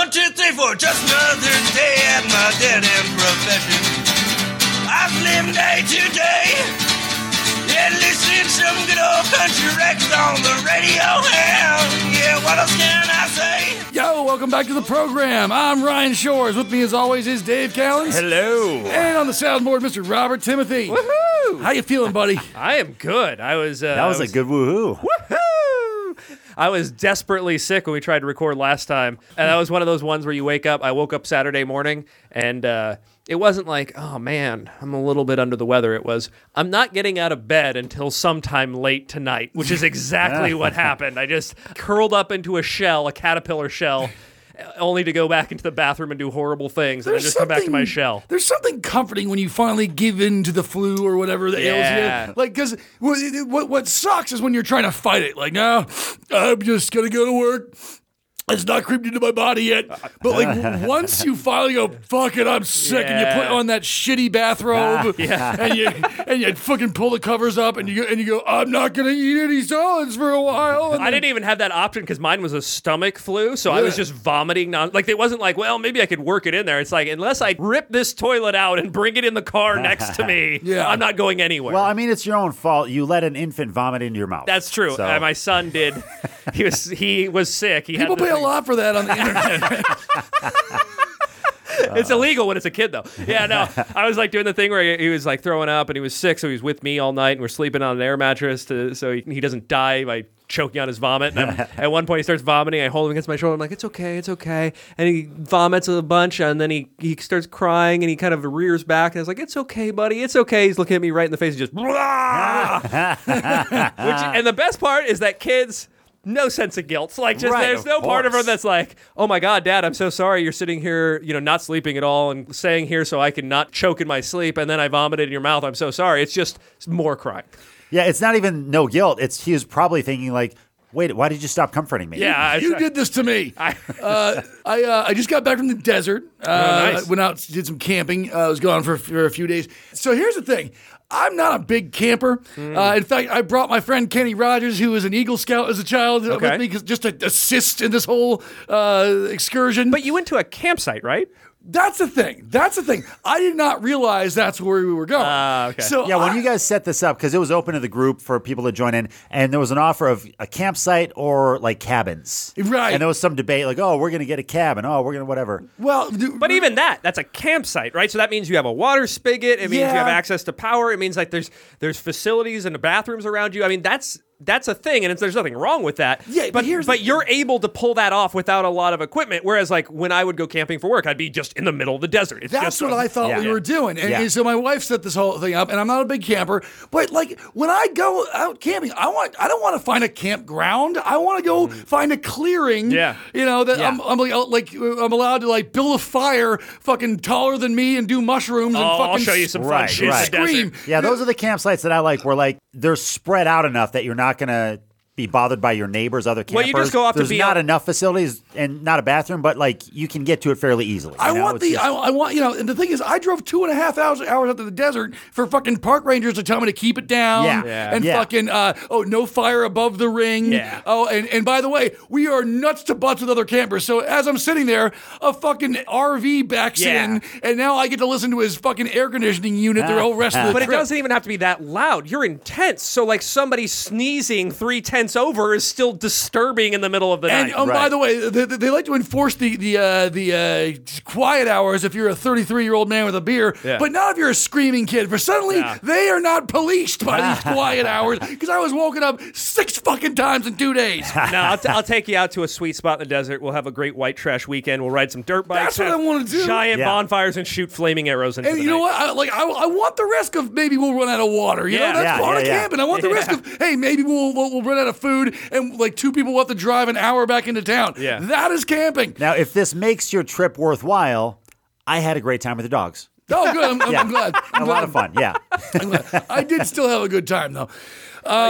One, two, three, four. Just another day at my dead end profession. I've lived day to day. Yeah, listening to some good old country records on the radio. And yeah, what else can I say? Yo, welcome back to the program. I'm Ryan Shores. With me, as always, is Dave Callens. Hello. And on the soundboard, Mr. Robert Timothy. Woohoo! How you feeling, buddy? I am good. I was. Uh, That was I a good woohoo. Woohoo! I was desperately sick when we tried to record last time, and that was one of those ones where you wake up. I woke up Saturday morning, and uh, it wasn't like, oh man, I'm a little bit under the weather. It was, I'm not getting out of bed until sometime late tonight, which is exactly what happened. I just curled up into a shell, a caterpillar shell. Only to go back into the bathroom and do horrible things, and then just come back to my shell. There's something comforting when you finally give in to the flu or whatever that Yeah. ails you. Like, because what, what, what sucks is when you're trying to fight it. Like, no, I'm just going to go to work. It's not creeped into my body yet. But, like, once you finally go, fuck it, I'm sick, and you put on that shitty bathrobe, Yeah. and you and you fucking pull the covers up, and you go, and you go, I'm not going to eat any solids for a while. And I then- didn't even have that option because mine was a stomach flu, so I was just vomiting. Non- like it wasn't like, well, maybe I could work it in there. It's like unless I rip this toilet out and bring it in the car next to me, Yeah. I'm not going anywhere. Well, I mean, it's your own fault. You let an infant vomit into your mouth. That's true. So- Uh, my son did. He was he was sick. He People had the pay a lot for that on the internet. It's illegal when it's a kid, though. Yeah, no. I was like doing the thing where he, he was like throwing up and he was sick, so he was with me all night and we're sleeping on an air mattress to, so he, he doesn't die by choking on his vomit. And at one point, he starts vomiting. I hold him against my shoulder. I'm like, it's okay, it's okay. And he vomits a bunch and then he, he starts crying and he kind of rears back. And I was like, it's okay, buddy, it's okay. He's looking at me right in the face and just, Which, and the best part is that kids. No sense of guilt. Like, just Right, there's of no part of her that's like, "Oh my God, Dad, I'm so sorry. You're sitting here, you know, not sleeping at all, and staying here so I can not choke in my sleep, and then I vomited in your mouth. I'm so sorry." It's just more crying. yeah, it's not even no guilt. It's he was probably thinking like, wait, why did you stop comforting me? Yeah, I- you did this to me. I, uh, I uh, I just got back from the desert. Uh, Oh, nice. I went out, did some camping. Uh, I was gone for, for a few days. So here's the thing. I'm not a big camper. Hmm. Uh, in fact, I brought my friend Kenny Rogers, who was an Eagle Scout as a child, Okay. with me just to assist in this whole uh, excursion. but you went to a campsite, right? That's the thing. That's the thing. I did not realize that's where we were going. Ah, okay. So Yeah, when you guys set this up, because it was open to the group for people to join in, and there was an offer of a campsite or like cabins. Right. And there was some debate, like, oh, we're going to get a cabin. Oh, we're going to whatever. well, d- But even that, that's a campsite, right? So that means you have a water spigot. It means you have access to power. It means like there's there's facilities and bathrooms around you. I mean, that's that's a thing, and it's, there's nothing wrong with that. Yeah, but but here's but the- you're able to pull that off without a lot of equipment. Whereas like when I would go camping for work, I'd be just in the middle of the desert. It's That's just what a- I thought Yeah. we were doing. And, Yeah. and so my wife set this whole thing up, and I'm not a big camper, but like when I go out camping, I want I don't want to find a campground. I want to go find a clearing. Mm. Yeah. You know, that Yeah. I'm, I'm like, like I'm allowed to like build a fire fucking taller than me and do mushrooms and Oh, fucking I'll show you some fun Right, shit. right. scream. Yeah, those are the campsites that I like where like they're spread out enough that you're not going to be bothered by your neighbors, other campers. Well, you just go off to There's be not on- enough facilities and not a bathroom, but like you can get to it fairly easily. I know? want It's the just- I, I want you know and the thing is I drove two and a half hours hours out to the desert for fucking park rangers to tell me to keep it down Yeah. Yeah. and Yeah. fucking uh, oh no fire above the ring Yeah. oh and, and by the way we are nuts to butts with other campers so as I'm sitting there a fucking RV backs Yeah. in and now I get to listen to his fucking air conditioning unit the whole rest of the But it doesn't even have to be that loud. You're intense. So like somebody sneezing three tenths over is still disturbing in the middle of the And night. oh, by Right. the way, they, they like to enforce the the uh, the uh, quiet hours if you're a 33 year old man with a beer, Yeah. but not if you're a screaming kid. For suddenly Yeah. they are not policed by these quiet hours because I was woken up six fucking times in two days. no, I'll, t- I'll take you out to a sweet spot in the desert. We'll have a great white trash weekend. We'll ride some dirt bikes. That's what I wanna do. Giant Yeah. bonfires and shoot flaming arrows into And the you know what? I, like I, I want the risk of maybe we'll run out of water. You Yeah. know, that's Yeah, part yeah, of yeah. camping. I want the risk of hey, maybe we'll, we'll we'll run out of food and like two people will have to drive an hour back into town. Yeah. that is camping. now, if this makes your trip worthwhile, I had a great time with the dogs. Oh, good. I'm, I'm- Yeah. I'm glad. I'm a lot of fun. Yeah. I did still have a good time though.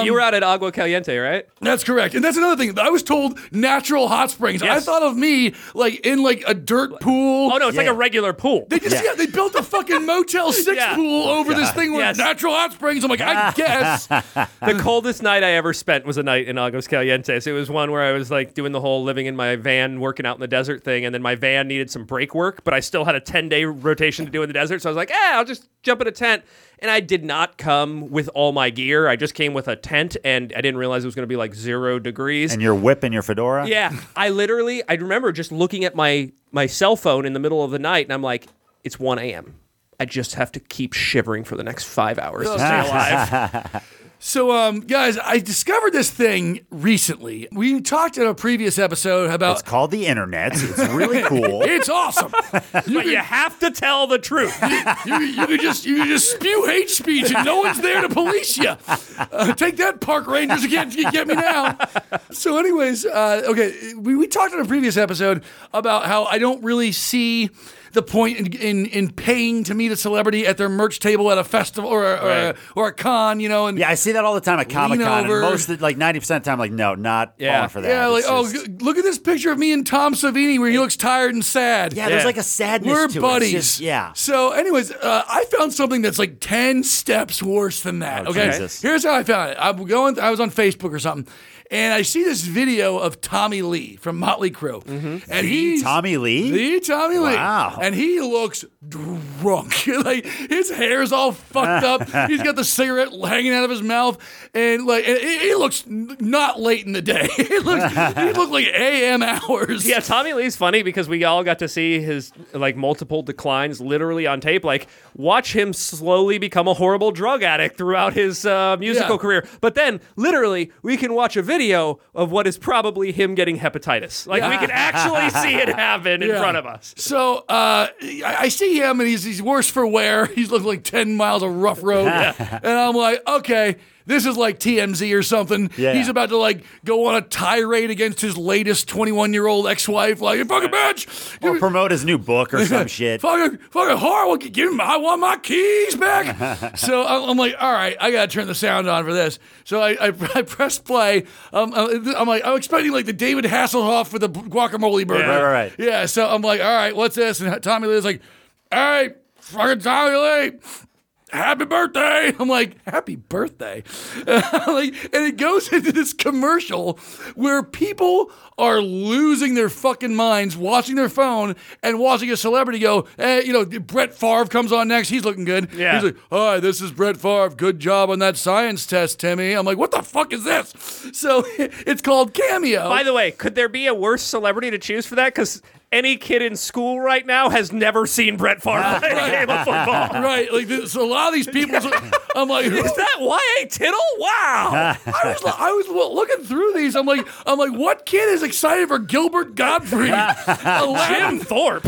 You were out at Agua Caliente, right? That's correct. And that's another thing. I was told natural hot springs. I thought of me like in like a dirt pool. Oh no, it's like a regular pool. They just yeah. they built a fucking Motel Six Yeah. pool over this thing with Yes. natural hot springs. I'm like, I guess. the coldest night I ever spent was a night in Aguas Calientes. It was one where I was like doing the whole living in my van, working out in the desert thing, and then my van needed some brake work, but I still had a 10 day rotation to do in the desert. So I was like, eh, I'll just jump in a tent. And I did not come with all my gear. I just came with a tent, and I didn't realize it was going to be like zero degrees. And your whip and your fedora. Yeah, I literally I remember just looking at my my cell phone in the middle of the night, and I'm like, it's 1 a.m. I just have to keep shivering for the next five hours to stay ah. alive. So, um, guys, I discovered this thing recently. We talked in a previous episode about. It's called the internet. It's really cool. It's awesome. You but you have to tell the truth. you, you could just you could just spew hate speech and no one's there to police you. Uh, take that, park rangers! You can't you get me now. So, anyways, uh, okay, we, we talked in a previous episode about how I don't really see the point in, in, in paying to meet a celebrity at their merch table at a festival or, or, Right. a, or a con, you know, and Yeah, I see that all the time at Comic Con. Most, of the, like ninety percent of the time, like no, not Yeah. for that. yeah, like It's oh, just- look at this picture of me and Tom Savini where he looks tired and sad. yeah, there's like a sadness We're to it. Buddies. just- yeah. So, anyways, uh, I found something that's like ten steps worse than that. Oh, okay. Jesus. Here's how I found it. I'm going. I was on Facebook or something, and I see this video of Tommy Lee from Motley Crue, mm-hmm. and he Tommy Lee. the Tommy Lee. Wow. And he looks drunk. like his hair's all fucked up. He's got the cigarette hanging out of his mouth. And like and he looks not late in the day. he looks he looked like AM hours. Yeah, Tommy Lee's funny because we all got to see his like multiple declines literally on tape. Like, watch him slowly become a horrible drug addict throughout his uh, musical Yeah. career. But then, literally, we can watch a video of what is probably him getting hepatitis. Like, we can actually see it happen in Yeah. front of us. So uh, I, I see him and he's he's worse for wear. He's looking like ten miles of rough road, and I'm like, okay. This is like TMZ or something. Yeah. He's about to like go on a tirade against his latest 21 year old ex wife. Like, you fucking bitch. Or promote his new book or some shit. fucking fucking horrible. Give me, I want my keys back. so I'm like, all right, I gotta turn the sound on for this. So I I, I press play. Um, I'm I'm like, I'm expecting like the David Hasselhoff for the guacamole burger. Yeah. Right, right, right. Yeah. So I'm like, all right, what's this? And Tommy Lee's like, right, fucking Tommy Lee. Happy birthday! I'm like, happy birthday, like, and it goes into this commercial where people are losing their fucking minds watching their phone and watching a celebrity go, hey, you know, Brett Favre comes on next. He's looking good. Yeah. He's like, hi, this is Brett Favre. Good job on that science test, Timmy. I'm like, what the fuck is this? So it's called Cameo. By the way, could there be a worse celebrity to choose for that? Because any kid in school right now has never seen Brett Favre play a game of football. right, like this, so a lot of these people. I'm like, Is that Y.A. Tittle? Wow. I was I was looking through these. I'm like I'm like what kid is excited for Gilbert Gottfried? Jim Thorpe.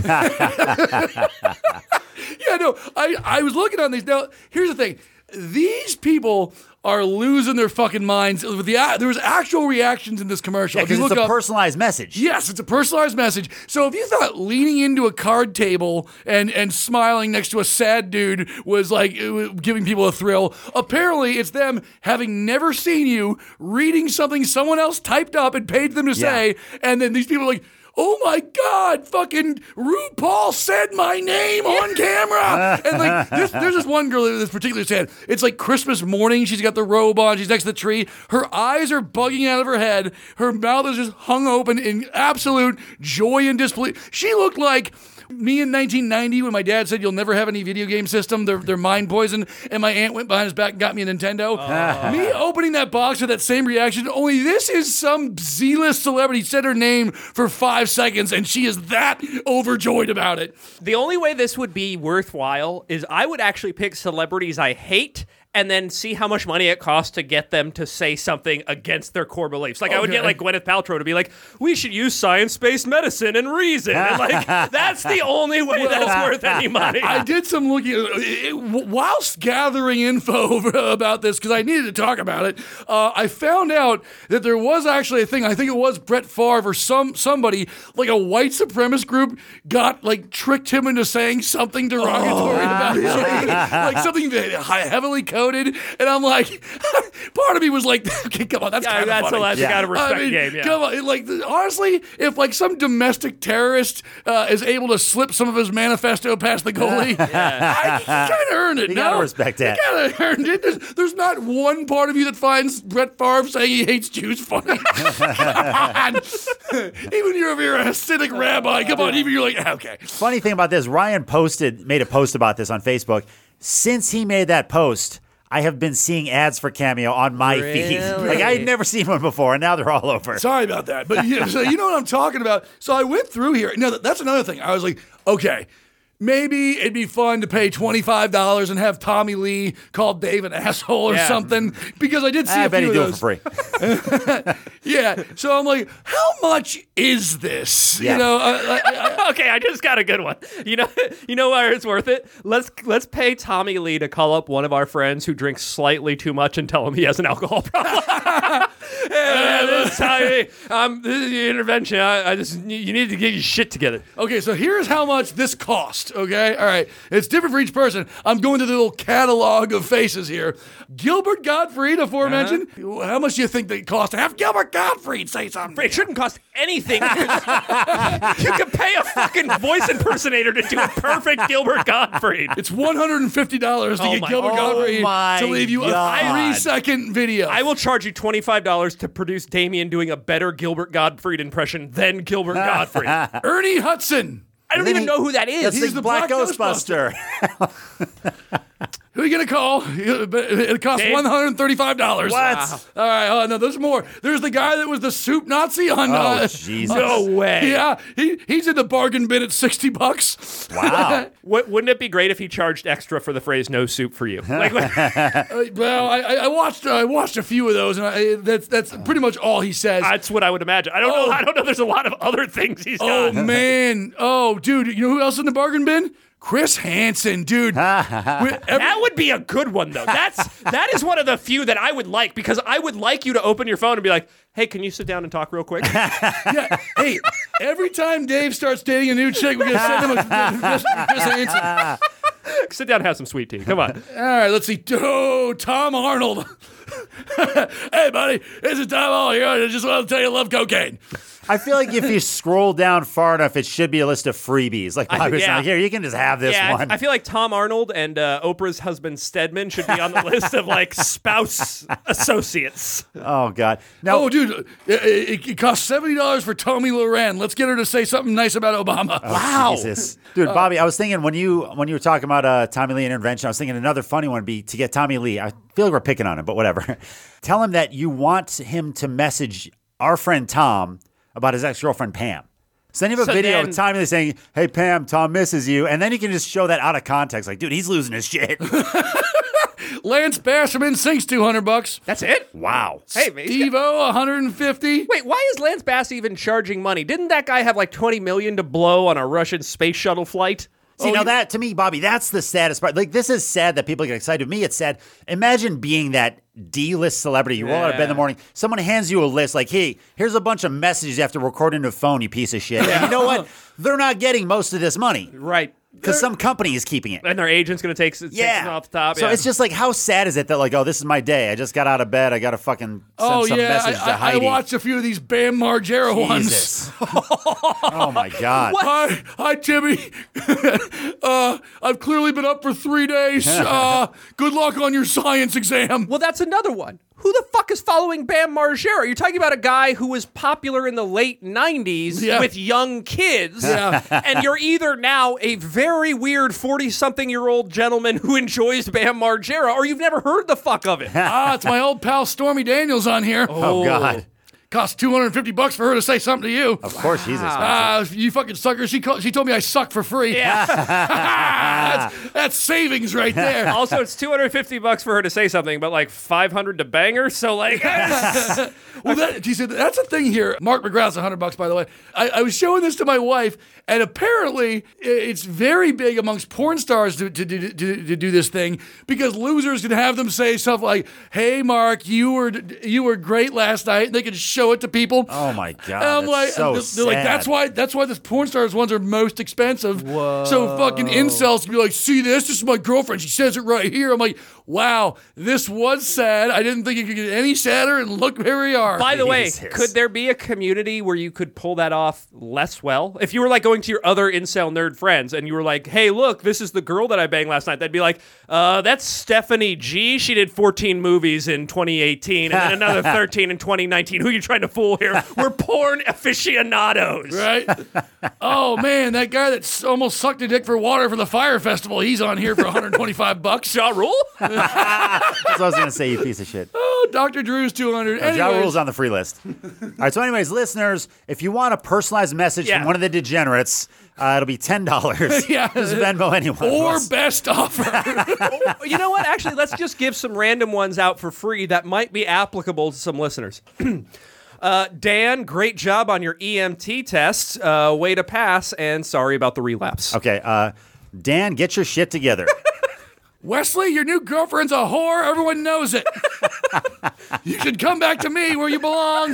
Yeah, no. I I was looking on these. Now here's the thing. These people are losing their fucking minds. The there was actual reactions in this commercial. Yeah, If you because it's a up- personalized message. Yes, it's a personalized message. So if you thought leaning into a card table and and smiling next to a sad dude was like was giving people a thrill, apparently it's them having never seen you reading something someone else typed up and paid them to say, and then these people are like. Oh my God! Fucking RuPaul said my name on camera, and like this, there's this one girl that's particularly sad. It's like Christmas morning. She's got the robe on. She's next to the tree. Her eyes are bugging out of her head. Her mouth is just hung open in absolute joy and disbelief. She looked like me in 1990 when my dad said you'll never have any video game system. They're, they're mind poisoned. And my aunt went behind his back and got me a Nintendo. Oh. me opening that box with that same reaction. Only this is some Z-list celebrity said her name for five seconds and she is that overjoyed about it. The only way this would be worthwhile is I would actually pick celebrities I hate and then see how much money it costs to get them to say something against their core beliefs. Like I would get like Gwyneth Paltrow to be like, "We should use science-based medicine and reason." And like that's the only way that's worth any money. I did some looking it- whilst gathering info about this because I needed to talk about it. Uh, I found out that there was actually a thing. I think it was Brett Favre or some somebody like a white supremacist group got like tricked him into saying something derogatory about him, like something that heavily coded. Goaded, and I'm like, part of me was like, okay, come on, that's Yeah, kind of funny. that's Yeah. kind of respect I mean, game. Yeah. come on, like honestly, if like some domestic terrorist uh, is able to slip some of his manifesto past the goalie, I, you kind of earned it. You no? gotta respect that. You of earned it. There's, there's not one part of you that finds Brett Favre saying he hates Jews funny. Come on. even you're, if you're a Hasidic rabbi, come on, even you're like, okay. Funny thing about this, Ryan posted made a post about this on Facebook. Since he made that post, I have been seeing ads for Cameo on my feed. Like I had never seen one before, and now they're all over. Sorry about that, but you, so you know what I'm talking about. So I went through here. No, that's another thing. I was like, okay, maybe it'd be fun to pay twenty five dollars and have Tommy Lee call Dave an asshole or Yeah. something because I did see I a bet few he'd of do it those. for free. Yeah. So I'm like, how much is this? Yeah. You know, I, I, I, okay, I just got a good one. You know, you know why it's worth it. Let's let's pay Tommy Lee to call up one of our friends who drinks slightly too much and tell him he has an alcohol problem. hey, this is Tommy. Um, this is the intervention. I, I just you need to get your shit together. Okay, so here's how much this cost. Okay, all right, it's different for each person. I'm going to the little catalog of faces here. Gilbert Gottfried, aforementioned. Uh-huh. How much do you think they cost to have Gilbert Gottfried say something? It shouldn't cost anything. you could pay a fucking voice impersonator to do a perfect Gilbert Gottfried. It's one hundred and fifty dollars to Oh get my- Gilbert oh Gottfried to leave you a God. three-second video. I will charge you twenty five dollars to produce Damien doing a better Gilbert Gottfried impression than Gilbert Gottfried. Ernie Hudson. Don't even he- know who that is. He's the, Black, Black Ghostbuster. Who are you gonna call? It costs one hundred and thirty-five dollars. What? All right. Oh no, there's more. There's the guy that was the soup Nazi on. Oh, uh, Jesus. no way. Yeah, he he's in the bargain bin at sixty bucks. Wow. Wou- wouldn't it be great if he charged extra for the phrase "no soup for you"? Like, Uh, well, I, I watched I watched a few of those, and I, that's that's pretty much all he says. that's what I would imagine. I don't Oh. know. I don't know. There's a lot of other things he's oh done. man, oh dude, you know who else in the bargain bin? Chris Hansen, dude. Every- That would be a good one though. That's that is one of the few that I would like because I would like you to open your phone and be like, "Hey, can you sit down and talk real quick?" yeah, hey, every time Dave starts dating a new chick, we're gonna send him a Chris, Chris Hansen. sit down and have some sweet tea. Come on. All right, let's see. Oh, Tom Arnold. hey, buddy, this is Tom Arnold here. I just want to tell you I love cocaine. I feel like if you scroll down far enough, it should be a list of freebies. Like I was yeah. like, here, you can just have this yeah, I- one. I feel like Tom Arnold and uh, Oprah's husband Stedman should be on the list of like spouse associates. oh God. Now, Oh, dude, it, it, it costs seventy dollars for Tomi Lahren. Let's get her to say something nice about Obama. Wow. Jesus. Dude, Bobby, I was thinking when you when you were talking about uh, Tommy Lee and intervention, I was thinking another funny one would be to get Tommy Lee. I feel like we're picking on him, but whatever. Tell him that you want him to message our friend Tom about his ex girlfriend Pam. Send him a So video then- of Tommy Lee saying, "Hey Pam, Tom misses you," and then you can just show that out of context. Like, dude, he's losing his shit. Lance Basserman sinks two hundred bucks. That's it. wow. Hey, man. he's got- Steve O, one hundred and fifty. Wait, why is Lance Bass even charging money? Didn't that guy have like 20 million to blow on a Russian space shuttle flight? See, Oh, now that to me, Bobby, that's the saddest part. Like, this is sad that people get excited. To me, it's sad. Imagine being that D-list celebrity. You roll out of bed in the morning. Someone hands you a list, like, "Hey, here's a bunch of messages you have to record into a phone. You piece of shit." And you know what? They're not getting most of this money Right. Because some company is keeping it. And their agent's going to take, take Yeah. it off the top. So yeah. it's just like, how sad is it that like, oh, this is my day. I just got out of bed. I got to fucking send Oh some yeah, message I, to I, I watched a few of these Bam Margera ones. Oh my God. Hi, hi, Timmy. uh, I've clearly been up for three days. Uh, good luck on your science exam. Well, that's another one. Who the fuck is following Bam Margera? You're talking about a guy who was popular in the late 90s Yeah. with young kids. Yeah. and you're either now a very weird 40 something year old gentleman who enjoys Bam Margera or you've never heard the fuck of it. ah, it's my old pal Stormy Daniels on here. Oh God. Cost 250 bucks for her to say something to you. Of course, she's expensive. Ah, you fucking sucker. She called, she told me I suck for free. Yeah. that's, that's savings right there. also, it's 250 bucks for her to say something, but like 500 to bang her. So, like, Well, that, she said that's a thing here. Mark McGrath's hundred bucks, by the way. I, I was showing this to my wife, and apparently it's very big amongst porn stars to, to, to, to, to do this thing because losers can have them say stuff like, "Hey, Mark, you were you were great last night," and they can show show it to people. Oh my god! And I'm like, so and they're like, that's why, that's why the porn stars ones are most expensive. Whoa. So fucking incels can be like, see this? This is my girlfriend. She says it right here. I'm like, wow, this was sad. I didn't think it could get any sadder, and look where we are. By the way, Jesus. could there be a community where you could pull that off less well? If you were like going to your other incel nerd friends and you were like, "Hey, look, this is the girl that I banged last night," they'd be like, "Uh, that's Stephanie G. She did 14 movies in 2018 and then another 13 in 2019. Who you trying to fool here? We're porn aficionados." right? oh man, that guy that almost sucked a dick for water for the fire festival. He's on here for 125 bucks. Ja Rule? That's what I was gonna say, you piece of shit. Oh, Dr. Drew's 200. Ja Rule's on the free list. All right. So, anyways, listeners, if you want a personalized message Yeah. from one of the degenerates, uh, it'll be ten dollars. Yeah. Just Venmo anyone. or Plus- best offer. you know what? Actually, let's just give some random ones out for free that might be applicable to some listeners. Uh, Dan, great job on your EMT test. Uh, way to pass, and sorry about the relapse. Okay. Uh, Dan, get your shit together. Wesley, your new girlfriend's a whore. Everyone knows it. you should come back to me where you belong.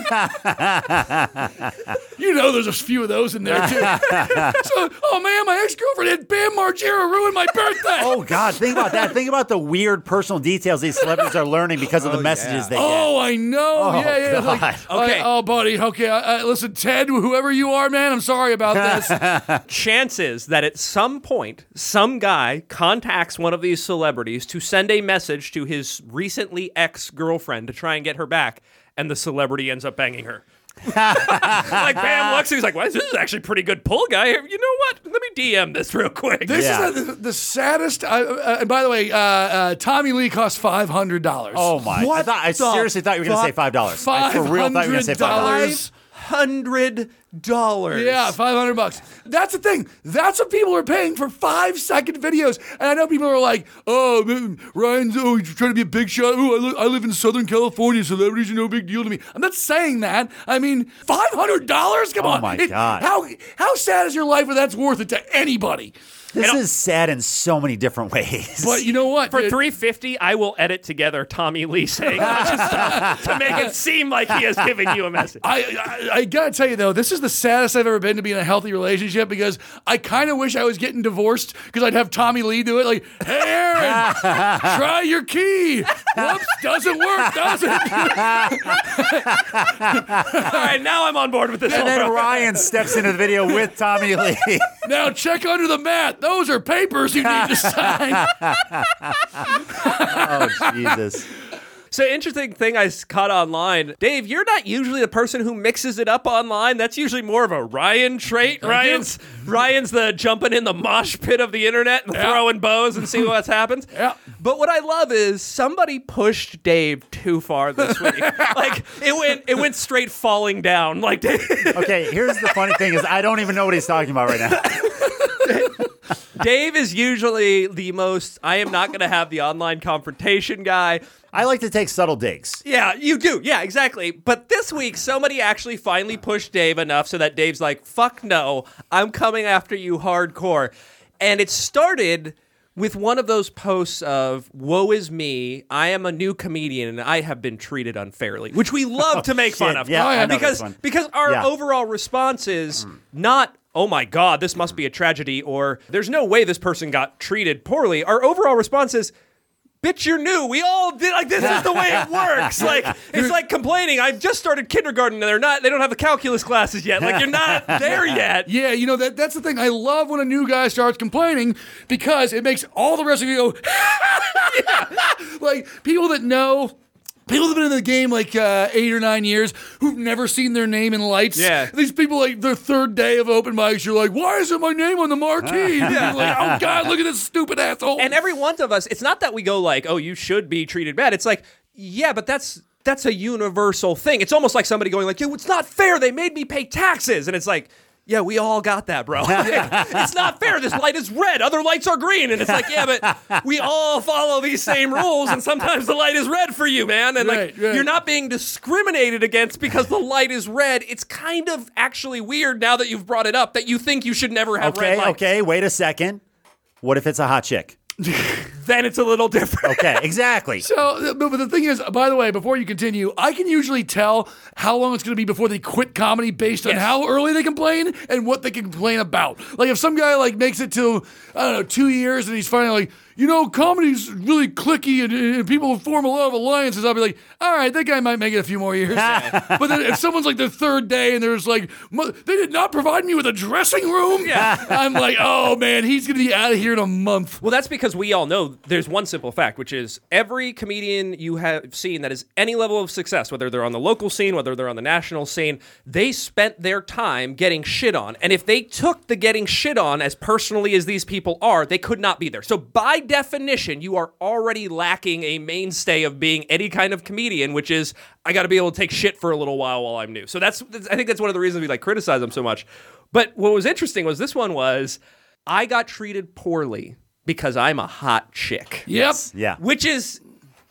you know there's a few of those in there, too. so, oh man, my ex girlfriend had Bam Margera ruin my birthday. oh God, think about that. Think about the weird personal details these celebrities are learning because of the oh, messages they get. Oh, I know. Oh, yeah, yeah. Like, uh, Okay. I- oh, buddy. Okay. I, I, listen, Ted, whoever you are, man, I'm sorry about this. Chances that at some point some guy contacts one of these celebrities to send a message to his recently ex girlfriend to try and get her back, and the celebrity ends up banging her. like Bam looks, he's like, "Well, this is actually a pretty good pull, guy. You know what? Let me DM this real quick." This Yeah. is the, the saddest. Uh, uh, and by the way, uh, uh, Tommy Lee cost five hundred dollars. Oh my! I What thought I the seriously thought you were going to say fuck? five dollars. I for real thought you were going to say five dollars. $500. Hundred dollars. Yeah, five hundred bucks. That's the thing. That's what people are paying for five second videos. And I know people are like, "Oh, man, Ryan's oh, he's trying to be a big shot. Oh, I, li- I live in Southern California. Celebrities are no big deal to me." I'm not saying that. I mean, five hundred dollars. Come Oh on, my It- God. How how sad is your life where that's worth it to anybody? This is sad in so many different ways. But you know what? For It- three fifty, I will edit together Tommy Lee saying to, to make it seem like he is giving you a message. I, I I gotta tell you though, this is the saddest I've ever been to be in a healthy relationship because I kind of wish I was getting divorced because I'd have Tommy Lee do it. Like, hey Aaron, try your key. Whoops, doesn't work, does it? All right, now I'm on board with this. and then. Ryan steps into the video with Tommy Lee. now check under the mat. Those are papers you need to sign. oh Jesus! So interesting thing I caught online, Dave. You're not usually the person who mixes it up online. That's usually more of a Ryan trait. Ryan's Ryan's the jumping in the mosh pit of the internet and throwing bows and see what happens. Yeah. But what I love is somebody pushed Dave too far this week. like it went it went straight falling down. Like Dave, Okay, here's the funny thing: is I don't even know what he's talking about right now. Dave is usually the most. I am not going to have the online confrontation guy. I like to take subtle digs. Yeah, you do. Yeah, exactly. But this week, somebody actually finally pushed Dave enough so that Dave's like, fuck no, I'm coming after you hardcore. And it started with one of those posts of, woe is me, I am a new comedian and I have been treated unfairly, which we love to oh, make fun of. Yeah, because, because our Yeah. overall response is not, oh my God, this must be a tragedy, or there's no way this person got treated poorly. Our overall response is, bitch, you're new. We all did like this is the way it works. Like it's like complaining. I've just started kindergarten and they're not. They don't have the calculus classes yet. Like you're not there yet. Yeah, you know that that's the thing. I love when a new guy starts complaining because it makes all the rest of you go. Like people that know. People that have been in the game like uh, eight or nine years who've never seen their name in lights. Yeah. These people, like their third day of open mics, you're like, why isn't my name on the marquee? yeah. like, oh God, look at this stupid asshole. And every one of us, it's not that we go like, oh, you should be treated bad. It's like, yeah, but that's that's a universal thing. It's almost like somebody going like, yo, it's not fair. They made me pay taxes, and it's like. Yeah, we all got that, bro. it's not fair. This light is red. Other lights are green. And it's like, yeah, but we all follow these same rules. And sometimes the light is red for you, man. And Right, like, right. you're not being discriminated against because the light is red. It's kind of actually weird now that you've brought it up that you think you should never have red lights. okay, wait a second. What if it's a hot chick? then it's a little different. Okay, exactly. So, uh, but, but the thing is, by the way, before you continue, I can usually tell how long it's going to be before they quit comedy based on Yes. how early they complain and what they complain about. Like if some guy like makes it to I don't know two years and he's finally like, you know, comedy's really cliquey and, and people form a lot of alliances. I'll be like, all right, that guy might make it a few more years. but then if someone's like their third day and there's like, they did not provide me with a dressing room. Yeah. I'm like, oh man, he's gonna be out of here in a month. Well, that's because we all know there's one simple fact, which is every comedian you have seen that is any level of success, whether they're on the local scene, whether they're on the national scene, they spent their time getting shit on. And if they took the getting shit on as personally as these people are, they could not be there. So, by definition, you are already lacking a mainstay of being any kind of comedian, which is I got to be able to take shit for a little while while I'm new. So that's I think that's one of the reasons we like criticize them so much. But what was interesting was this one was I got treated poorly because I'm a hot chick. Yep. Yeah. Which is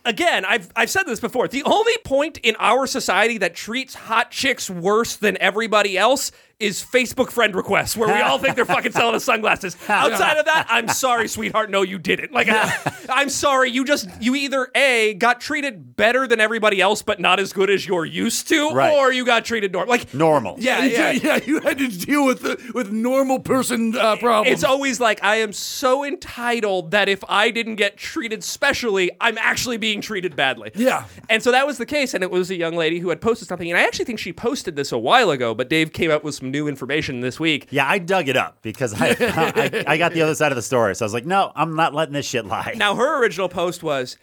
again, I've I've said this before. The only point in our society that treats hot chicks worse than everybody else is Facebook friend requests, where we all think they're fucking selling us sunglasses. Outside of that, I'm sorry, sweetheart. No, you didn't. Like, I'm sorry. You just you either a got treated better than everybody else, but not as good as you're used to, Right. or you got treated normal. Like, Normal. yeah, yeah, yeah. yeah, You had to deal with the, with normal person uh, problems. It's always like I am so entitled that if I didn't get treated specially, I'm actually being treated badly. Yeah. And so that was the case, and it was a young lady who had posted something, and I actually think she posted this a while ago, but Dave came up with some new information this week. Yeah, I dug it up because I, I I got the other side of the story. So I was like, no, I'm not letting this shit lie. Now her original post was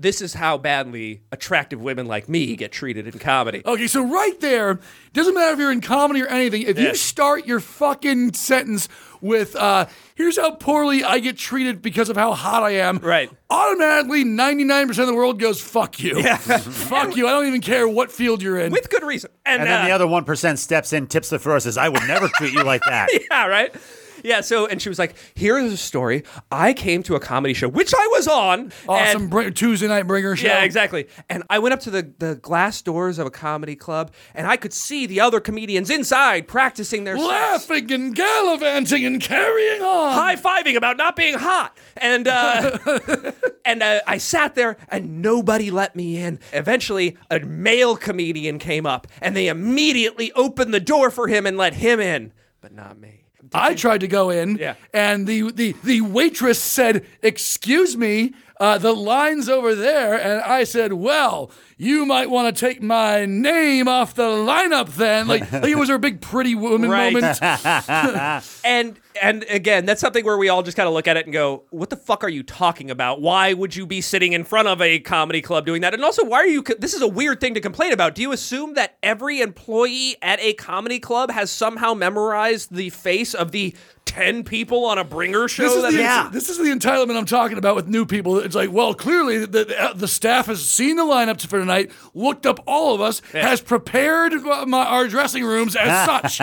this is how badly attractive women like me get treated in comedy. Okay, so right there, doesn't matter if you're in comedy or anything. If Yeah. you start your fucking sentence with uh, "Here's how poorly I get treated because of how hot I am," Right. Automatically, 99% of the world goes "fuck you." Yeah. fuck you. I don't even care what field you're in. With good reason. And, And then uh, the other one percent steps in, tips the first, says, "I would never treat you like that." yeah, right? Yeah, so, and she was like, here is a story. I came to a comedy show, which I was on. awesome and- br- Tuesday night bringer show. Yeah, exactly. And I went up to the, the glass doors of a comedy club, and I could see the other comedians inside practicing their sets. Laughing and gallivanting and carrying on. high fiving about not being hot, and uh, and uh, I sat there, and nobody let me in. Eventually, a male comedian came up, and they immediately opened the door for him and let him in, but not me. I tried to go in, Yeah. and the, the, the waitress said, Excuse me, uh, the line's over there. And I said, Well, you might want to take my name off the lineup then. Like, like it was her big pretty woman Right. moment. And and again, that's something where we all just kind of look at it and go, "What the fuck are you talking about? Why would you be sitting in front of a comedy club doing that? And also, why are you? co- This is a weird thing to complain about. Do you assume that every employee at a comedy club has somehow memorized the face of the ten people on a bringer show? This is, that the, Yeah. this is the entitlement I'm talking about with new people. It's like, well, clearly the, the, the staff has seen the lineups for tonight, looked up all of us, has prepared uh, my, our dressing rooms as such.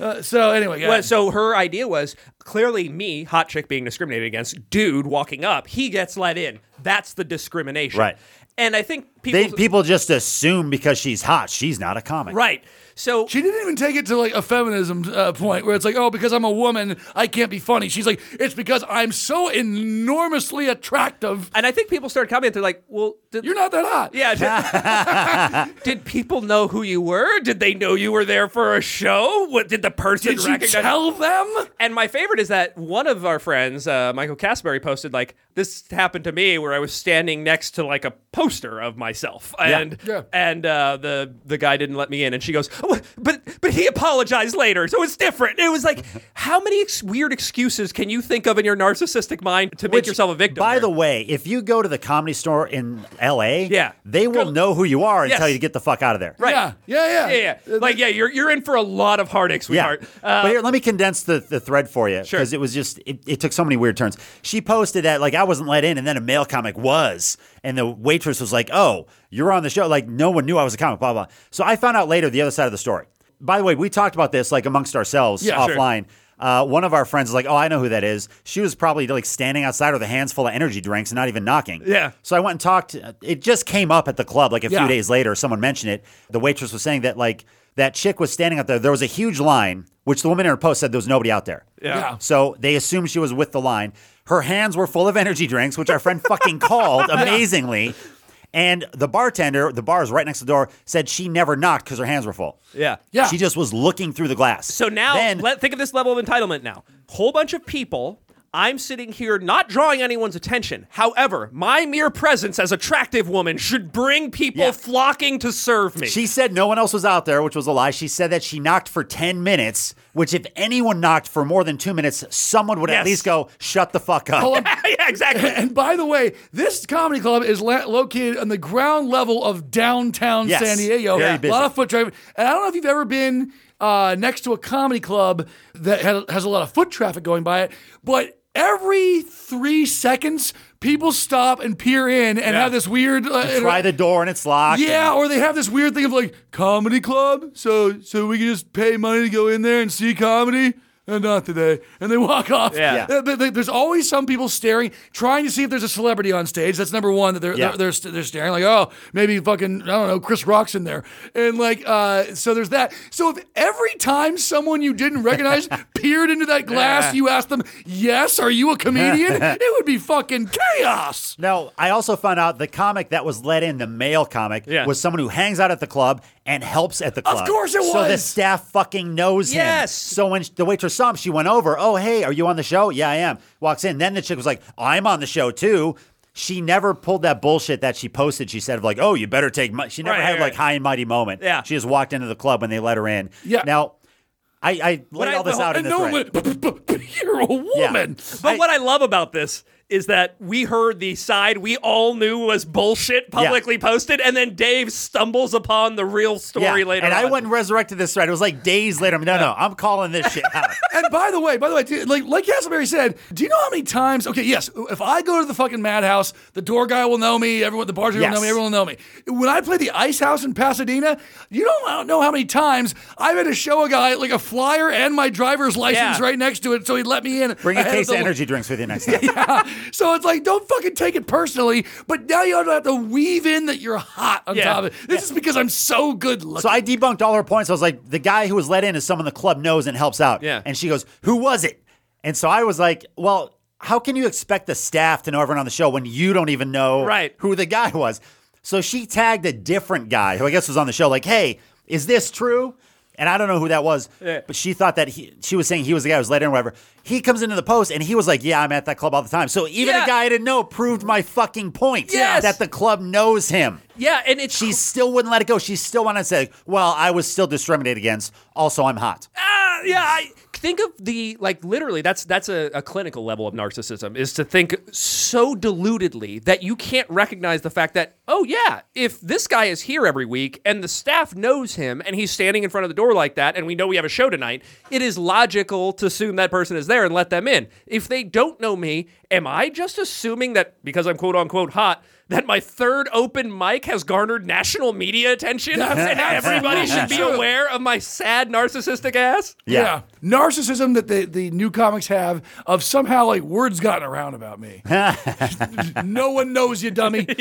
Uh, so anyway, Well, so her idea was clearly me, hot chick being discriminated against, dude walking up, he gets let in. That's the discrimination. Right. And I think people. They, people just assume because she's hot, she's not a comic. right. So She didn't even take it to like a feminism uh, point where it's like, oh, because I'm a woman, I can't be funny. She's like, it's because I'm so enormously attractive. And I think people started commenting. They're like, "Well, did, You're not that hot. yeah, did, did people know who you were? Did they know you were there for a show? What did the person Did you recognize?" tell them? and my favorite is that one of our friends, uh, Michael Castleberry, posted like, "This happened to me where I was standing next to like a poster of myself, and Yeah. and uh, the the guy didn't let me in." And she goes, "But but he apologized later, so it's different." It was like, how many ex- weird excuses can you think of in your narcissistic mind to make yourself a victim? By here? the way, if you go to the comedy store in L.A., Yeah. they will Go- know who you are and Yes. tell you to get the fuck out of there. Right. Yeah, yeah, yeah. yeah, yeah. Like, yeah, you're you're in for a lot of heartache, Yeah. Uh, but here, let me condense the, the thread for you Sure. because it was just it, it took so many weird turns. She posted that like I wasn't let in, and then a male comic was, and the waitress was like, "Oh, you're on the show." Like no one knew I was a comic. Blah blah. So I found out later the other side of the story. By the way, we talked about this like amongst ourselves Yeah, sure. offline. Uh, one of our friends is like, "Oh, I know who that is." She was probably like standing outside with her hands full of energy drinks and not even knocking. Yeah. So I went and talked. It just came up at the club like a Yeah. few days later. Someone mentioned it. The waitress was saying that like that chick was standing out there. There was a huge line which the woman in her post said there was nobody out there. Yeah. So they assumed she was with the line. Her hands were full of energy drinks, which our friend fucking called amazingly. And the bartender, the bar is right next to the door, said she never knocked because her hands were full. Yeah. Yeah. She just was looking through the glass. So now, then, let think of this level of entitlement. Now, whole bunch of people. I'm sitting here not drawing anyone's attention. However, my mere presence as attractive woman should bring people Yeah. flocking to serve me. she said no one else was out there, which was a lie. She said that she knocked for 10 minutes, which if anyone knocked for more than two minutes, someone would Yes. at least go, shut the fuck up. Hold yeah, exactly. And by the way, this comedy club is la- located on the ground level of downtown Yes. San Diego. Very a busy. lot of foot traffic. And I don't know if you've ever been uh, next to a comedy club that has, has a lot of foot traffic going by it, but every three seconds, people stop and peer in and have this weird. Uh, Try the door and it's locked. yeah, or they have this weird thing of like comedy club, so so we can just pay money to go in there and see comedy. And not today. And they walk off. Yeah. Uh, but they- There's always some people staring, trying to see if there's a celebrity on stage. That's number one that they're Yeah. they're, they're, they're staring like, oh, maybe fucking I don't know, Chris Rock's in there, and like, uh, so there's that. So if every time someone you didn't recognize peered into that glass, you asked them, yes, are you a comedian? it would be fucking chaos. Now, I also found out the comic that was let in, the male comic, Yeah. was someone who hangs out at the club and helps at the club. Of course it was. So the staff fucking knows him. Yes. So when the waitress saw him, she went over, oh, hey, are you on the show? Yeah, I am. Walks in. Then the chick was like, I'm on the show too. She never pulled that bullshit that she posted. She said, like, oh, you better take my. She never Right, had right, like right. high and mighty moment. Yeah. She just walked into the club when they let her in. Yeah. Now, I, I laid I- all this out in the no thread. "But- but- but you're a woman. But I- what I love about this is that we heard the side we all knew was bullshit publicly posted, and then Dave stumbles upon the real story later. and I on. went and resurrected this thread. It was like days later. I'm, no, no, I'm calling this shit out. And by the way, by the way, like like Castleberry said, do you know how many times? Okay, yes, if I go to the fucking madhouse, the door guy will know me, everyone, the bartender Yes. will know me, everyone will know me. When I play the Ice House in Pasadena, you don't know how many times I've had to show a guy like a flyer and my driver's license Yeah. right next to it, so he'd let me in. Bring a case of the- energy drinks with you next time. So it's like, don't fucking take it personally. But now you have to weave in that you're hot on Yeah. top of it. This is because I'm so good looking. So I debunked all her points. I was like, the guy who was let in is someone the club knows and helps out. Yeah. And she goes, who was it? And so I was like, well, how can you expect the staff to know everyone on the show when you don't even know Right. who the guy was? So she tagged a different guy who I guess was on the show, like, hey, is this true? And I don't know who that was, Yeah. but she thought that he, she was saying he was the guy who was let in or whatever. He comes into the post and he was like, Yeah, I'm at that club all the time. So even Yeah. a guy I didn't know proved my fucking point Yes. that the club knows him. yeah, and it's She still wouldn't let it go. She still wanted to say, Well, I was still discriminated against. Also, I'm hot. Ah, yeah. I think of the like literally. That's that's a, a clinical level of narcissism is to think so deludedly that you can't recognize the fact that oh yeah, if this guy is here every week and the staff knows him and he's standing in front of the door like that, and we know we have a show tonight, it is logical to assume that person is there and let them in. If they don't know me, am I just assuming that because I'm quote unquote hot? That my third open mic has garnered national media attention and everybody should be aware of my sad narcissistic ass? Yeah. Narcissism that the, the new comics have of somehow like words gotten around about me. no one knows you, dummy.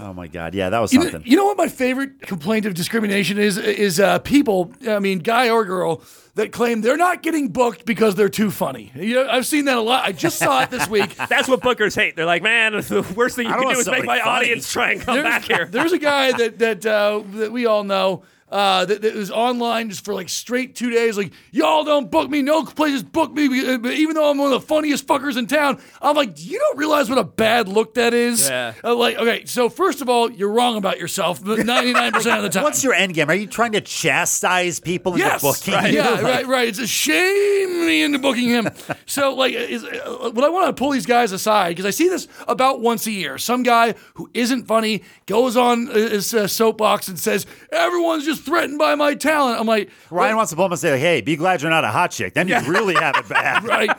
Oh my God. Yeah, that was You know, something. you know what my favorite complaint of discrimination is? Is uh, people, I mean, guy or girl, that claim they're not getting booked because they're too funny. You know, I've seen that a lot. I just saw it this week. That's what bookers hate. They're like, man, the worst thing you can do is make my funny." audience try and come back here. There's a guy that that uh, that we all know uh, that, that was online just for like straight two days. Like y'all don't book me, no places book me, even though I'm one of the funniest fuckers in town. I'm like, you don't realize what a bad look that is. Yeah. Uh, like, okay, so first of all, you're wrong about yourself 99 percent of the time. What's your end game? Are you trying to chastise people into Yes, booking? right, you? yeah, Like, right, right. It's a shame me into booking him. so, like, is, uh, what I want to pull these guys aside because I see this about once a year. Some guy who isn't funny goes on his uh, soapbox and says everyone's just threatened by my talent. I'm like, Ryan wants to pull him and say, hey, be glad you're not a hot chick. Then you really have it bad. right.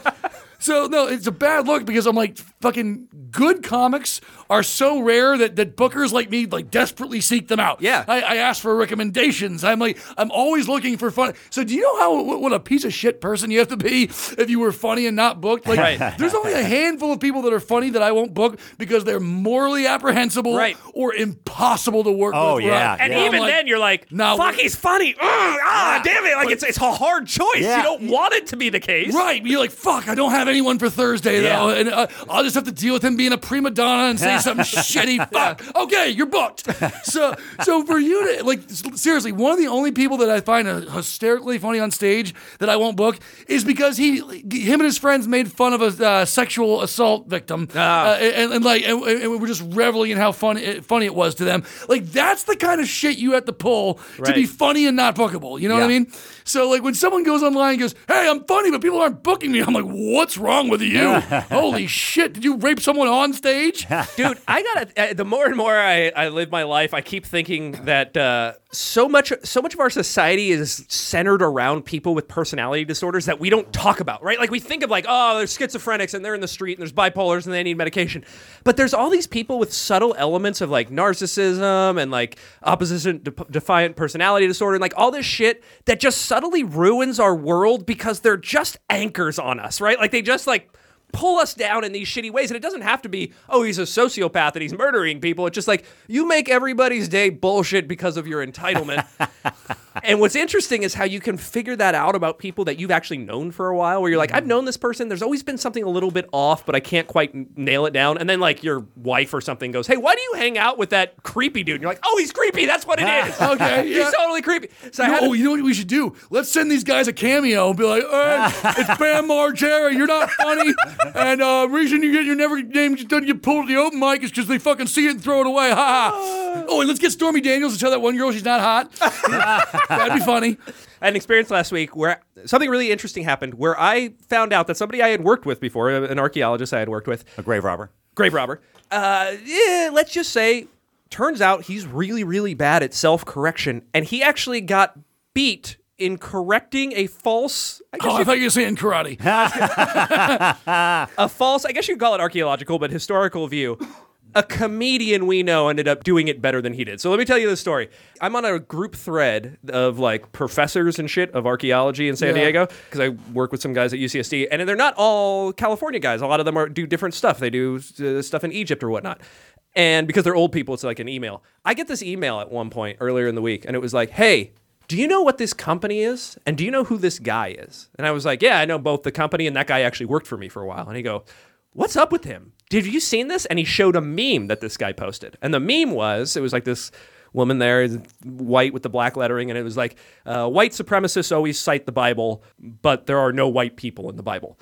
So no, it's a bad look because I'm like, fucking good comics are so rare that, that bookers like me like desperately seek them out. Yeah. I, I ask for recommendations. I'm like I'm always looking for fun. So do you know how what, what a piece of shit person you have to be if you were funny and not booked? Like Right. there's only a handful of people that are funny that I won't book because they're morally apprehensible Right. or impossible to work Oh, with. yeah, And I'm even like, then, you're like, No, fuck, he's funny. Ugh, ah, damn it. Like, it's, it's a hard choice. Yeah. You don't want it to be the case. Right, you're like, fuck, I don't have anyone for Thursday though, Yeah. and uh, I'll just have to deal with him being a prima donna and say something shitty. Fuck, okay, you're booked. So, so for you to like, seriously, one of the only people that I find uh, hysterically funny on stage that I won't book is because he, him and his friends made fun of a uh, sexual assault victim, Ah. uh, and, and like, and, and we were just reveling in how funny it, funny it was to them. Like, that's the kind of shit you have to pull to be funny and not bookable. You know what I mean? So like when someone goes online and goes, "Hey, I'm funny, but people aren't booking me," I'm like, "What's wrong with you? Holy shit! Did you rape someone on stage?" Dude, I gotta. Uh, the more and more I, I live my life, I keep thinking that uh, so much, so much of our society is centered around people with personality disorders that we don't talk about, right? Like we think of like, oh, there's schizophrenics and they're in the street and there's bipolars and they need medication, but there's all these people with subtle elements of like narcissism and like opposition de- defiant personality disorder and like all this shit that just subtly ruins our world because they're just anchors on us, right? Like they just like pull us down in these shitty ways. And it doesn't have to be, oh, he's a sociopath and he's murdering people. It's just like you make everybody's day bullshit because of your entitlement. and what's interesting is how you can figure that out about people that you've actually known for a while, where you're like, I've known this person. There's always been something a little bit off, but I can't quite nail it down. And then like your wife or something goes, hey, why do you hang out with that creepy dude? And you're like, oh, he's creepy. That's what it is. Okay, He's yeah. totally creepy. So I You know- oh, you know what we should do? Let's send these guys a cameo and be like, "Hey, it's Bam Margera. You're not funny, and uh, reason you get your never name doesn't get pulled at the open mic is because they fucking see it and throw it away. Ha ha. Oh, and let's get Stormy Daniels to tell that one girl she's not hot. That'd be funny. I had an experience last week where something really interesting happened where I found out that somebody I had worked with before, an archaeologist I had worked with, A grave robber. grave robber, uh, yeah, let's just say, turns out he's really, really bad at self correction. And he actually got beat in correcting a false, I guess, Oh, I thought you were saying karate. a false, I guess you could call it archaeological, but historical view. A comedian we know ended up doing it better than he did. So let me tell you the story. I'm on a group thread of like professors and shit of archaeology in San Yeah. Diego because I work with some guys at UCSD, and they're not all California guys. A lot of them are do different stuff. They do uh, stuff in Egypt or whatnot. And because they're old people, it's like an email. I get this email at one point earlier in the week, and it was like, "Hey, do you know what this company is? And do you know who this guy is?" And I was like, "Yeah, I know both the company and that guy actually worked for me for a while." And he go, "What's up with him? Did you seen this?" And he showed a meme that this guy posted, and the meme was it was like this woman there, white with the black lettering, and it was like, uh, "White supremacists always cite the Bible, but there are no white people in the Bible."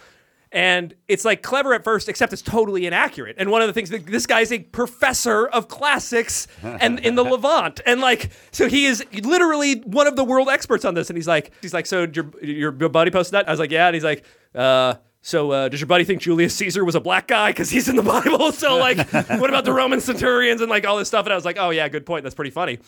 And it's like clever at first, except it's totally inaccurate. And one of the things that this guy's a professor of classics and in the Levant. And like, so he is literally one of the world experts on this. And he's like, he's like, so your, your buddy posted that? I was like, yeah. And he's like, uh, so uh, does your buddy think Julius Caesar was a black guy because he's in the Bible? So like, what about the Roman centurions and like all this stuff? And I was like, oh yeah, good point. That's pretty funny.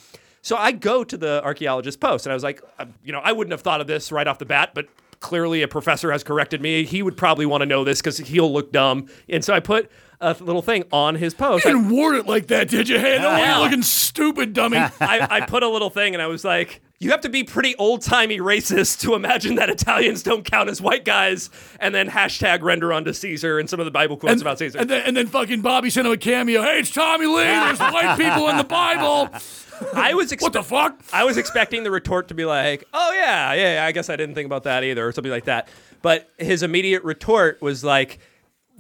So I go to the archaeologist post and I was like, uh, you know, I wouldn't have thought of this right off the bat, but clearly a professor has corrected me. He would probably want to know this because he'll look dumb. And so I put a little thing on his post. You didn't word it like that, did you? Hey, no, Yeah. looking stupid, dummy. I, I put a little thing and I was like, you have to be pretty old timey racist to imagine that Italians don't count as white guys, and then hashtag render onto Caesar and some of the Bible quotes about Caesar. And then, and then fucking Bobby sent him a cameo. Hey, it's Tommy Lee. There's white people in the Bible. I was What the fuck? I was expecting the retort to be like, "Oh yeah, yeah, yeah, I guess I didn't think about that either," or something like that. But his immediate retort was like,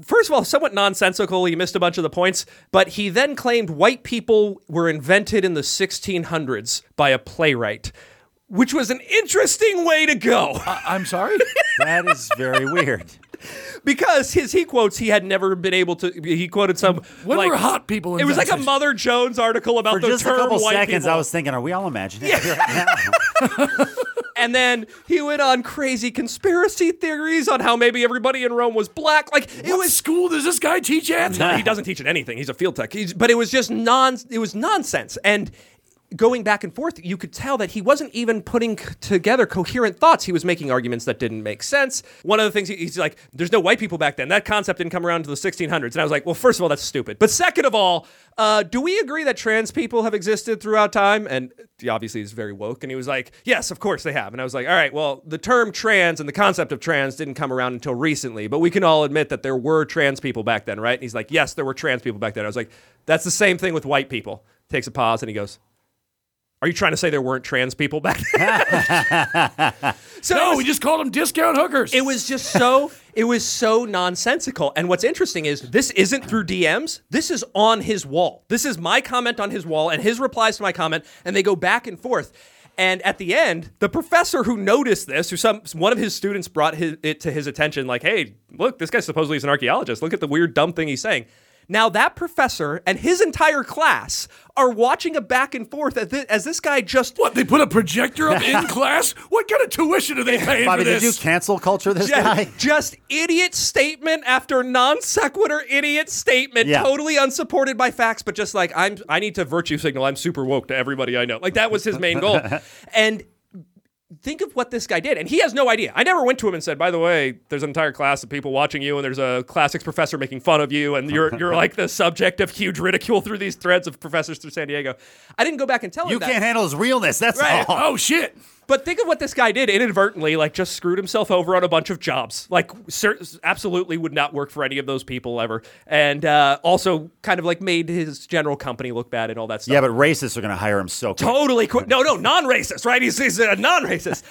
first of all, somewhat nonsensical. He missed a bunch of the points, but he then claimed white people were invented in the 1600s by a playwright, which was an interesting way to go. I'm sorry? That is very weird. because his he quotes he had never been able to. He quoted some. When like, were hot people It was like a? Mother Jones article about For the just a couple white seconds, people. I was thinking, are we all imagining it right? And then he went on crazy conspiracy theories on how maybe everybody in Rome was black. Like it What was. school does this guy teach at? No, he doesn't teach it anything. He's a field tech. He's, but it was just non. It was nonsense. And going back and forth, you could tell that he wasn't even putting c- together coherent thoughts. He was making arguments that didn't make sense. One of the things he- he's like, "There's no white people back then. That concept didn't come around until the 1600s." And I was like, "Well, first of all, that's stupid. But second of all, uh, do we agree that trans people have existed throughout time?" And he obviously is very woke, and he was like, "Yes, of course they have." And I was like, "All right, well, the term trans and the concept of trans didn't come around until recently, but we can all admit that there were trans people back then, right?" And he's like, "Yes, there were trans people back then." I was like, "That's the same thing with white people." Takes a pause and he goes, are you trying to say there weren't trans people back then? so No, was- we just called them discount hookers. it was just so it was so nonsensical. And what's interesting is this isn't through DMs. This is on his wall. This is my comment on his wall and his replies to my comment, and they go back and forth. And at the end, the professor who noticed this, who some one of his students brought his, it to his attention, like, "Hey, look, this guy supposedly is an archaeologist. Look at the weird, dumb thing he's saying." Now that professor and his entire class are watching a back and forth as this, as this guy just what? They put a projector up in class? What kind of tuition are they paying Bobby, for did you cancel culture this just, guy? just idiot statement after non sequitur idiot statement, Yeah. totally unsupported by facts, but just like I'm I need to virtue signal I'm super woke to everybody I know. Like that was his main goal. and think of what this guy did. And he has no idea. I never went to him and said, by the way, there's an entire class of people watching you and there's a classics professor making fun of you and you're you're like the subject of huge ridicule through these threads of professors through San Diego. I didn't go back and tell him You that. can't handle his realness. That's Right. all. Oh, shit. But think of what this guy did inadvertently, like just screwed himself over on a bunch of jobs. Like, cer- absolutely would not work for any of those people ever. And uh, also kind of like made his general company look bad and all that stuff. Yeah, but racists are going to hire him so quick. Totally. Qu- no, no, non racist, right? He's, he's a non racist.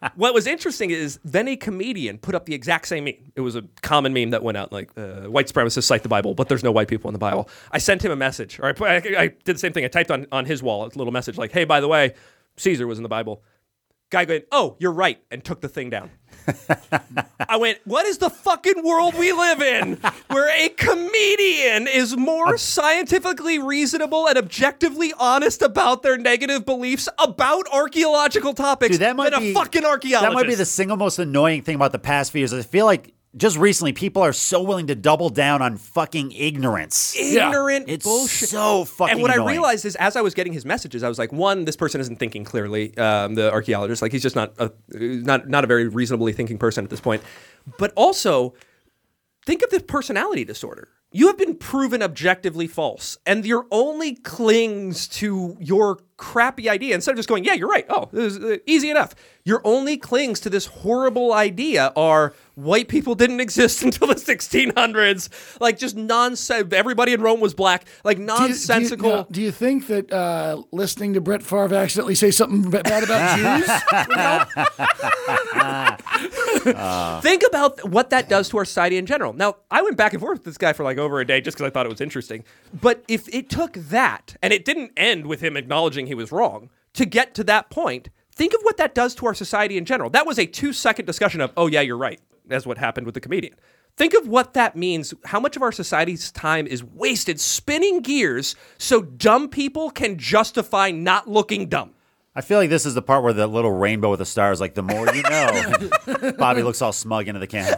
what was interesting is then a comedian put up the exact same meme. It was a common meme that went out like, uh, white supremacists cite the Bible, but there's no white people in the Bible. I sent him a message, or I, put, I, I did the same thing. I typed on, on his wall a little message like, hey, by the way, Caesar was in the Bible. Guy going, oh, you're right, and took the thing down. I went, what is the fucking world we live in where a comedian is more scientifically reasonable and objectively honest about their negative beliefs about archaeological topics Dude, that might than be a fucking archaeologist? That might be the single most annoying thing about the past few years. I feel like just recently people are so willing to double down on fucking ignorance. ignorant It's bullshit. so fucking And what I realized is, as I was getting his messages, I was like, one, this person isn't thinking clearly. Um, the archaeologist, like, he's just not a not not a very reasonably thinking person at this point. But also, think of the personality disorder. You have been proven objectively false, and your only clings to your crappy idea instead of just going, "Yeah, you're right." Oh, this is uh, easy enough. Your only clings to this horrible idea are white people didn't exist until the 1600s. Like just nonsense. Everybody in Rome was black. Like Do you- do you- nonsensical. Do you, think that uh, listening to Brett Favre accidentally say something bad about Jews would help? Think about what that does to our society in general. Now, I went back and forth with this guy for like over a day just because I thought it was interesting. But if it took that, and it didn't end with him acknowledging he was wrong, to get to that point, think of what that does to our society in general. That was a two second discussion of, oh, yeah, you're right. That's what happened with the comedian. Think of what that means, how much of our society's time is wasted spinning gears so dumb people can justify not looking dumb. I feel like this is the part where the little rainbow with the stars, like the more you know. Bobby looks all smug into the camera.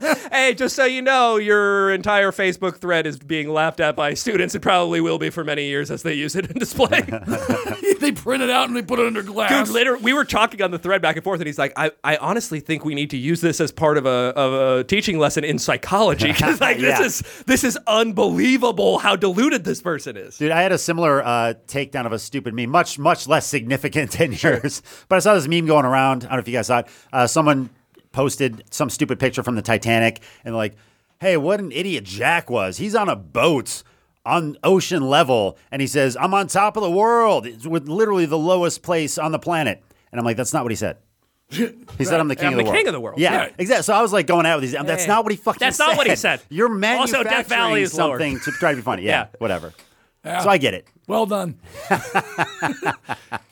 Hey, just so you know, your entire Facebook thread is being laughed at by students It probably will be for many years as they use it in display. they print it out and they put it under glass. Dude, later we were talking on the thread back and forth, and he's like, "I, I honestly think we need to use this as part of a, of a teaching lesson in psychology because like Yeah. this is this is unbelievable how deluded this person is." Dude, I had a similar uh, takedown of a stupid meme, much, much less significant than yours. But I saw this meme going around. I don't know if you guys saw it. Uh, someone posted some stupid picture from the Titanic and like, hey, what an idiot Jack was. He's on a boat on ocean level. And he says, I'm on top of the world. It's with literally the lowest place on the planet. And I'm like, that's not what he said. He said, "I'm the king I'm of the, the world." king of the world. Yeah, Right. exactly. So I was like going out with these. That's Yeah. not what he fucking. Said. That's said. not what he said. You're Also, manufacturing Death Valley is lower. something to try to be funny. Yeah, Yeah. whatever. Yeah. So I get it. well done.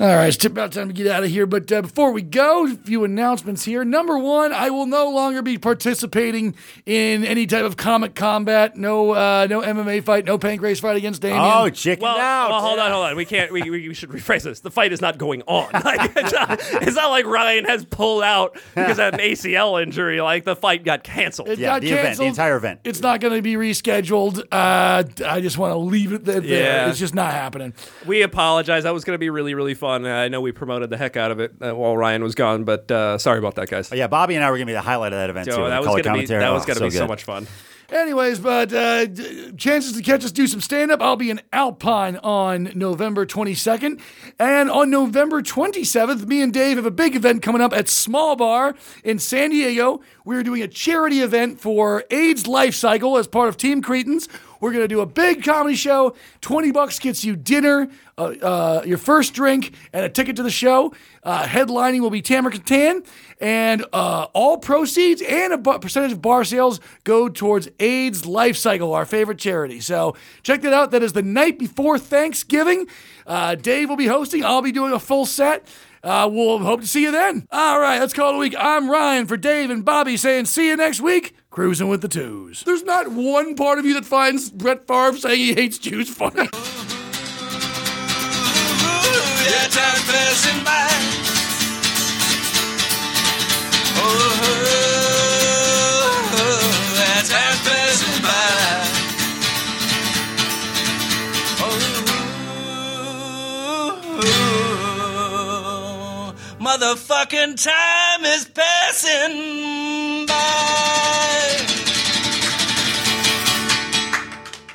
All right, it's about time to get out of here. But uh, before we go, a few announcements here. Number one, I will no longer be participating in any type of comic combat. No, uh, no MMA fight. No pancrase fight against Damien. Oh, chicken Well, out. well, hold on, hold on. We can't. We, we, we should rephrase this. The fight is not going on. Like, it's, not, it's not like Ryan has pulled out because of an ACL injury. Like the fight got canceled. It Yeah, got the event, the entire event. It's not going to be rescheduled. Uh, I just want to leave it there. Yeah. It's just not happening. We apologize. That was going to be really, really fun. Uh, I know we promoted the heck out of it uh, while Ryan was gone, but uh, sorry about that, guys. yeah, Bobby and I were gonna be the highlight of that event Yo, too. that was going to be that was Oh, going to be so good. much fun. Anyways, but uh, d- chances to catch us do some stand up. I'll be in Alpine on November 22nd. And on November 27th, me and Dave have a big event coming up at Small Bar in San Diego. We're doing a charity event for AIDS Life Cycle as part of Team Cretans. We're going to do a big comedy show. 20 bucks gets you dinner, uh, uh, your first drink, and a ticket to the show. Uh, headlining will be Tamara Katan. And uh, all proceeds and a percentage of bar sales go towards AIDS Life Cycle, our favorite charity. So check that out. That is the night before Thanksgiving. Uh, Dave will be hosting. I'll be doing a full set. Uh, we'll hope to see you then. All right, let's call it a week. I'm Ryan for Dave and Bobby saying see you next week. Cruising with the twos. There's not one part of you that finds Brett Favre saying he hates Jews funny. Yeah, time passing by. Oh, yeah, time passing by. Oh, motherfucking time is passing